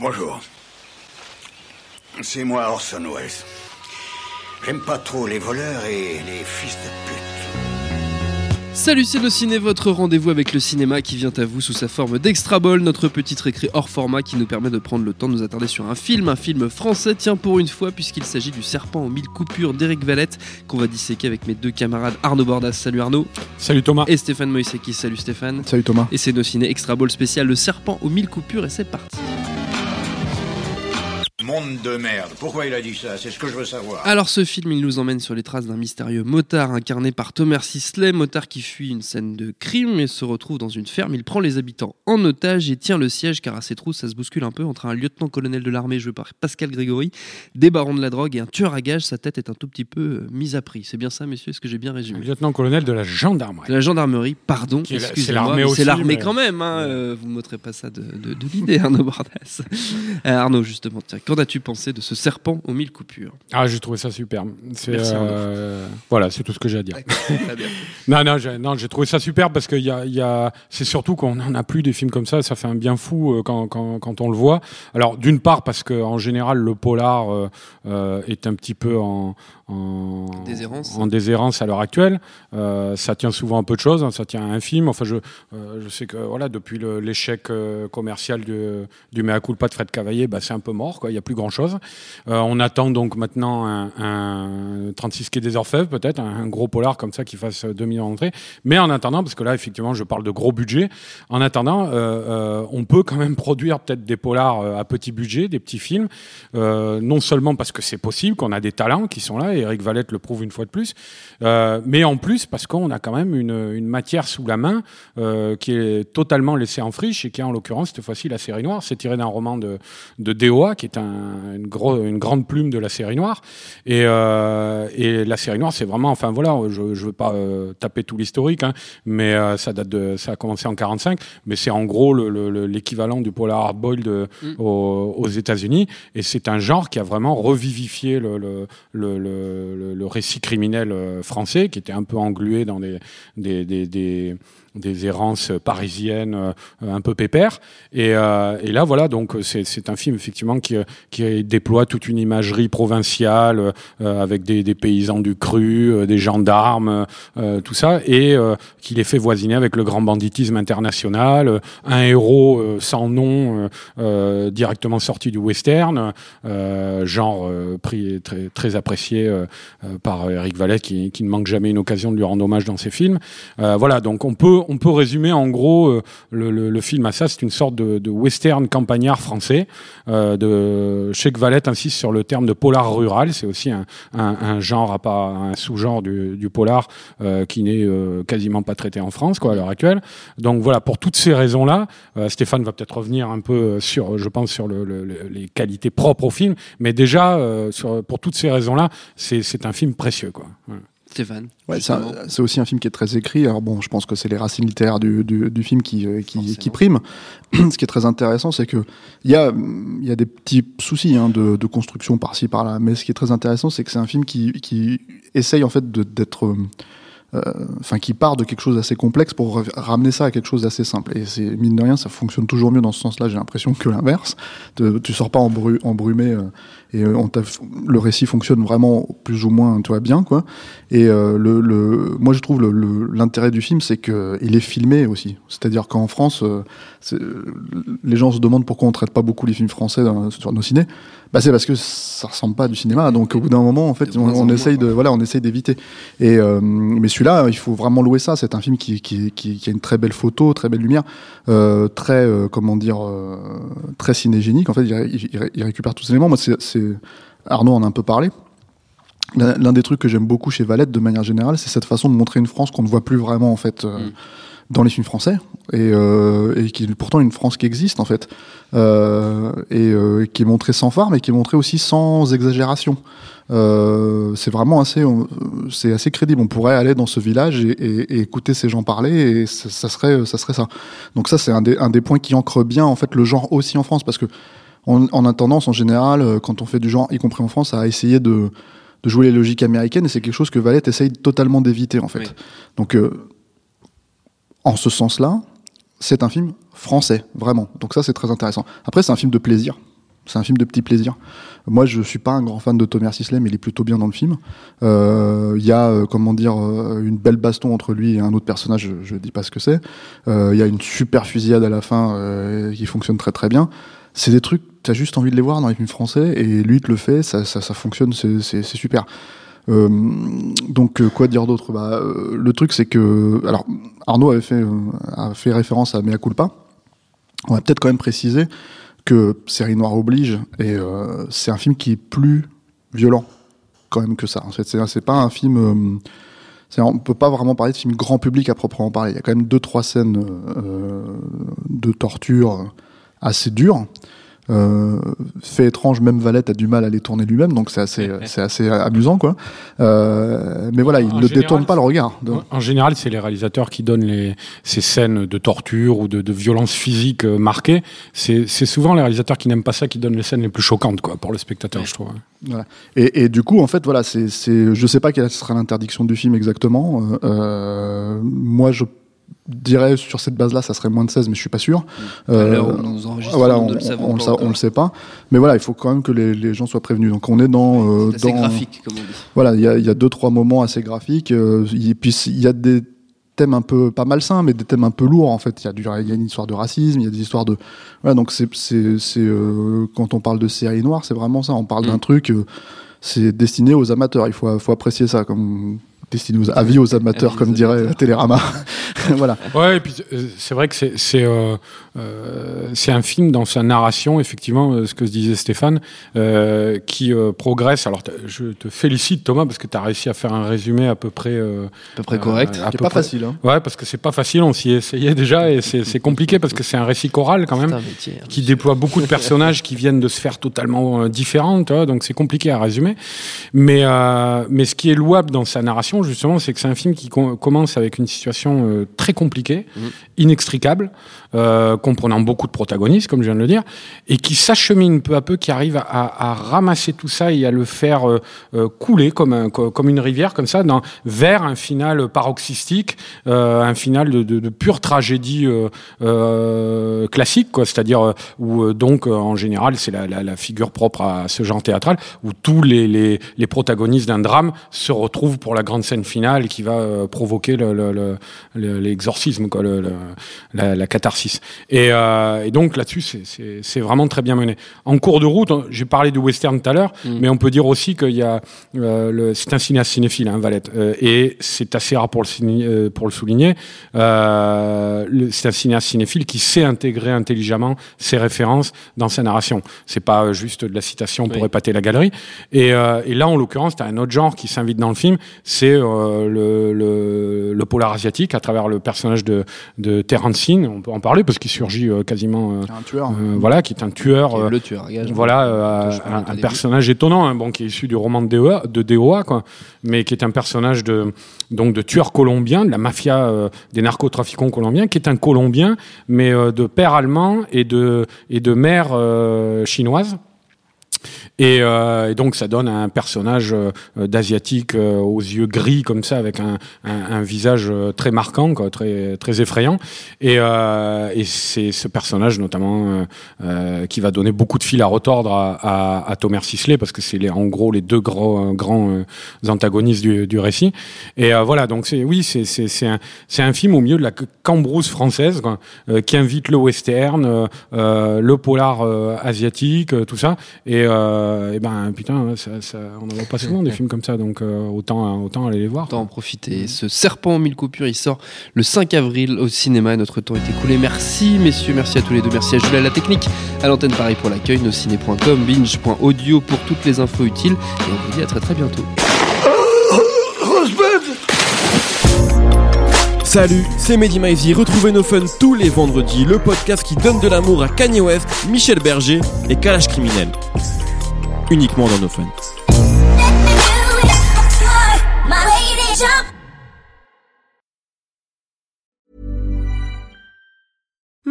Bonjour. C'est moi Orson Welles. J'aime pas trop les voleurs et les fils de pute. Salut c'est le ciné, votre rendez-vous avec le cinéma qui vient à vous sous sa forme d'extra ball, notre petite récré hors format qui nous permet de prendre le temps de nous attarder sur un film, un film français, tiens pour une fois puisqu'il s'agit du serpent aux mille coupures d'Éric Valette qu'on va disséquer avec mes deux camarades Arnaud Bordas, salut Arnaud, Salut Thomas. et Stéphane Moïseki, salut Stéphane. Salut Thomas. Et c'est nos ciné extra ball spécial le serpent aux mille coupures et c'est parti. Monde de merde. Pourquoi il a dit ça? C'est ce que je veux savoir. Alors ce film, il nous emmène sur les traces d'un mystérieux motard incarné par Thomas Sisley, motard qui fuit une scène de crime et se retrouve dans une ferme. Il prend les habitants en otage et tient le siège car à ses trous, ça se bouscule un peu entre un lieutenant-colonel de l'armée joué par Pascal Grégory, des barons de la drogue et un tueur à gages. Sa tête est un tout petit peu euh, mise à prix. C'est bien ça, messieurs? Est-ce que j'ai bien résumé? Lieutenant-colonel de la gendarmerie. de la gendarmerie, pardon, excusez-moi, l'armée mais aussi, c'est l'armée quand même, hein, euh, vous ne m'ôterez pas ça de, de- de l'idée, Arnaud Bordas. Euh, Arnaud, justement, tiens, qu'en as-tu pensé de ce serpent aux mille coupures Ah, j'ai trouvé ça superbe. Merci, euh, voilà, c'est tout ce que j'ai à dire. Non, non, j'ai, non, j'ai trouvé ça superbe parce que y a, y a, c'est surtout qu'on n'en a plus des films comme ça. Ça fait un bien fou euh, quand, quand, quand on le voit. Alors, d'une part parce que en général le polar euh, est un petit peu en, en Déshérence. en déshérence à l'heure actuelle. Euh, ça tient souvent un peu de choses. hein, ça tient à un film. Enfin, je, je sais que voilà, depuis le- l'échec commercial du, du Mea culpa de Fred Cavaillé, bah, c'est un peu mort. Il n'y a plus grand chose. Euh, on attend donc maintenant un, un 36 quai des Orfèvres, peut-être, un, gros polar comme ça qui fasse 2 millions d'entrées. Mais en attendant, parce que là, effectivement, je parle de gros budget, en attendant, euh, euh, on peut quand même produire peut-être des polars à petit budget, des petits films, non seulement parce que c'est possible, qu'on a des talents qui sont là, et Eric Valette le prouve une fois de plus, mais en plus parce qu'on a quand même une, matière sous la main qui est totalement laissée en friche et qui est en l'occurrence cette fois-ci la série noire. C'est tiré d'un roman de, de DOA qui est un, une, gros, une grande plume de la série noire. Et, euh, et la série noire, c'est vraiment, enfin voilà, je ne veux pas euh, taper tout l'historique, hein, mais euh, ça date de, ça a commencé en 45, mais c'est en gros le- le- le- l'équivalent du polar hardboiled de- aux, aux États-Unis. Et c'est un genre qui a vraiment revivifié le, le, le, récit criminel français, qui était un peu englué dans des, des, des, des des errances parisiennes euh, un peu pépères. Et, euh, et là voilà donc c'est un film effectivement qui qui déploie toute une imagerie provinciale euh, avec des, des paysans du cru des gendarmes tout ça et qui les fait voisiner avec le grand banditisme international un héros sans nom directement sorti du western genre prix très très apprécié par Eric Valette qui, qui ne manque jamais une occasion de lui rendre hommage dans ses films. Voilà, donc on peut, on peut résumer en gros euh, le, le- le film à ça. C'est une sorte de, de western campagnard français. Euh, de Cheikh Valette insiste sur le terme de polar rural. C'est aussi un, un, un genre, à pas un sous-genre du, du polar euh, qui n'est euh, quasiment pas traité en France quoi à l'heure actuelle. Donc voilà, pour toutes ces raisons-là, euh, Stéphane va peut-être revenir un peu sur, je pense, sur le, le- le- les qualités propres au film. Mais déjà, euh, sur, pour toutes ces raisons-là, c'est un film précieux quoi. Stéphane. Ouais, c'est aussi un film qui est très écrit. Alors bon, je pense que c'est les racines littéraires du, du, du film qui, euh, qui, qui priment. Ce qui est très intéressant, c'est que il y a, il y a des petits soucis hein, de, de construction par-ci par-là, mais ce qui est très intéressant, c'est que c'est un film qui, qui essaye en fait d'être euh, euh, enfin qui part de quelque chose d'assez complexe pour ramener ça à quelque chose d'assez simple. Et c'est mine de rien, ça fonctionne toujours mieux dans ce sens-là. J'ai l'impression que l'inverse. Tu sors pas embru- embrumé euh, et euh, on le récit fonctionne vraiment plus ou moins, tu vois bien quoi. Et euh, le, le, moi je trouve le- le- l'intérêt du film, c'est que il est filmé aussi. C'est-à-dire qu'en France, euh, les gens se demandent pourquoi on traite pas beaucoup les films français dans- sur nos ciné. Bah c'est parce que ça ressemble pas à du cinéma. Donc au bout d'un moment, en fait, on, on essaye de voilà, on essaye d'éviter. Et euh, mais celui-là, il faut vraiment louer ça. C'est un film qui, qui, qui, qui a une très belle photo, très belle lumière, euh, très euh, comment dire, euh, très cinégénique. En fait, il, il- il récupère tous ces éléments. Moi, c'est c'est- Arnaud en a un peu parlé. l'un des trucs que j'aime beaucoup chez Valette, de manière générale, c'est cette façon de montrer une France qu'on ne voit plus vraiment en fait euh, Mm. dans les films français et, euh, et qui est pourtant une France qui existe en fait euh, et euh, qui est montrée sans phare, mais qui est montrée aussi sans exagération. C'est vraiment assez, c'est assez crédible. On pourrait aller dans ce village et, et- et écouter ces gens parler, et ça, ça serait, ça serait ça. Donc ça, c'est un des, un des points qui ancre bien en fait le genre aussi en France, parce que on, on a tendance en général, euh, quand on fait du genre, y compris en France, à essayer de, de jouer les logiques américaines, et c'est quelque chose que Valette essaye totalement d'éviter en fait. Oui. Donc, euh, en ce sens-là, c'est un film français, vraiment. Donc ça, c'est très intéressant. Après, c'est un film de plaisir. C'est un film de petit plaisir. Moi, je suis pas un grand fan de Thomas Sisley, mais il est plutôt bien dans le film. Euh, Il y a, euh, comment dire, une belle baston entre lui et un autre personnage. Je, je dis pas ce que c'est. Il y a une super fusillade à la fin qui fonctionne très très bien. C'est des trucs, t'as juste envie de les voir dans les films français, et lui te le fait, ça, ça, fonctionne, c'est super. Euh, donc euh, quoi dire d'autre? Bah, euh, Le truc c'est que alors Arnaud avait fait, a fait référence à Mea culpa. On va peut-être quand même préciser que Série Noire oblige et c'est un film qui est plus violent quand même que ça. En fait, c'est pas un film. c'est- on peut pas vraiment parler de film grand public à proprement parler. Il y a quand même deux trois scènes de torture assez dures. Euh, fait étrange, même Valette a du mal à les tourner lui-même, donc c'est assez, c'est assez amusant, quoi. Euh, mais voilà, il ne détourne pas le regard. Donc, En général, c'est les réalisateurs qui donnent les, ces scènes de torture ou de, de violence physique euh, marquées. C'est c'est souvent les réalisateurs qui n'aiment pas ça qui donnent les scènes les plus choquantes quoi, pour le spectateur, je trouve. Voilà. Et, et du coup, en fait, voilà, c'est, c'est, je sais pas quelle sera l'interdiction du film exactement. Euh, euh, moi, je dirais sur cette base-là, ça serait moins de 16, mais je suis pas sûr. Voilà, on, ne le savons on, pas le on sait pas. Mais voilà, il faut quand même que les, les gens soient prévenus. Donc, on est dans, euh, C'est assez dans graphique, comme on dit. voilà, il y a, il y a deux trois moments assez graphiques. euh, et puis il y a des thèmes un peu pas malsains, mais des thèmes un peu lourds en fait. Il y a du, il y a une histoire de racisme, il y a des histoires de voilà. Donc c'est c'est c'est euh, quand on parle de série noire, c'est vraiment ça. On parle d'un Mm. truc, euh, c'est destiné aux amateurs. Il faut faut apprécier ça comme destiné aux avis aux amateurs, comme dirait. Télérama. voilà. Ouais, et puis euh, c'est vrai que c'est c'est euh, euh, c'est un film dans sa narration, effectivement, euh, ce que se disait Stéphane, euh, qui euh, progresse. Alors, je te félicite Thomas parce que tu as réussi à faire un résumé à peu près euh, À peu près correct. euh, C'est peu pas près- facile. Hein. Ouais, parce que c'est pas facile. On s'y essayait déjà et c'est c'est compliqué parce que c'est un récit choral quand même. C'est un métier. hein. qui déploie beaucoup de personnages qui viennent de sphères totalement euh, différentes, tu vois, donc c'est compliqué à résumer. Mais, euh, mais ce qui est louable dans sa narration, justement, c'est que c'est un film qui com- commence avec une situation euh, très compliquée, Mhm. inextricable, euh, comprenant beaucoup de protagonistes, comme je viens de le dire, et qui s'achemine peu à peu, qui arrive à, ramasser tout ça et à le faire euh, couler comme, un- co- comme une rivière, comme ça, dans, vers un final paroxystique, un final de, de, de pure tragédie classique, quoi, c'est-à-dire où donc en général c'est la, la, la figure propre à ce genre théâtral où tous les, les, les protagonistes d'un drame se retrouvent pour la grande scène finale qui va euh, provoquer le, le, le- le- l'exorcisme, quoi, la, la catharsis. Et, euh, et donc là-dessus c'est- vraiment très bien mené. En cours de route, j'ai parlé du western tout à l'heure, Mm. mais on peut dire aussi qu'il y a euh, c'est un cinéaste cinéphile, hein, Valette, Euh, et c'est assez rare pour le, signi- pour le souligner. C'est un cinéaste cinéphile qui sait intégrer intelligemment ses références dans sa narration. C'est pas juste de la citation pour Oui. épater la galerie. Et, et là, en l'occurrence, tu as un autre genre qui s'invite dans le film, c'est euh, le, le, le polar asiatique à travers le personnage de, de Terence Hill. On peut en parler parce qu'il surgit euh, quasiment, euh, Un tueur. euh, voilà, qui est un tueur. Qui est le tueur gage. voilà, euh, un, personnage étonnant, hein, bon, qui est issu du roman de DOA, de DOA quoi, mais qui est un personnage de donc de tueur colombien, de la mafia euh, des narcotrafiquants colombiens, qui est un Colombien, mais euh, de père allemand et de et de mère euh, chinoise. Et, euh, et donc ça donne un personnage euh, d'asiatique euh, aux yeux gris comme ça, avec un, un, un visage très marquant, quoi, très très effrayant. Et, et c'est ce personnage notamment qui va donner beaucoup de fil à retordre à, à, à Thomas Sisley parce que c'est en gros les deux grands grands antagonistes du, du récit. Et voilà, donc c'est oui, c'est un un film au milieu de la cambrousse française quoi, qui invite le western, euh, le polar asiatique, tout ça. Et, et ben putain, on n'en voit pas souvent des films comme ça, donc euh, autant, autant aller les voir. Autant en profiter. Ce serpent en mille coupures, il sort le 5 avril au cinéma. Notre temps est écoulé. Merci messieurs, merci à tous les deux, merci à Jules à la technique, à l'antenne Paris pour l'accueil, nosciné.com, binge.audio pour toutes les infos utiles. Et on vous dit à très très bientôt. Salut, c'est Mehdi Maizy. Retrouvez nos fun tous les vendredis, le podcast qui donne de l'amour à Kanye West, Michel Berger et Kalash Criminel. Uniquement dans nos fun.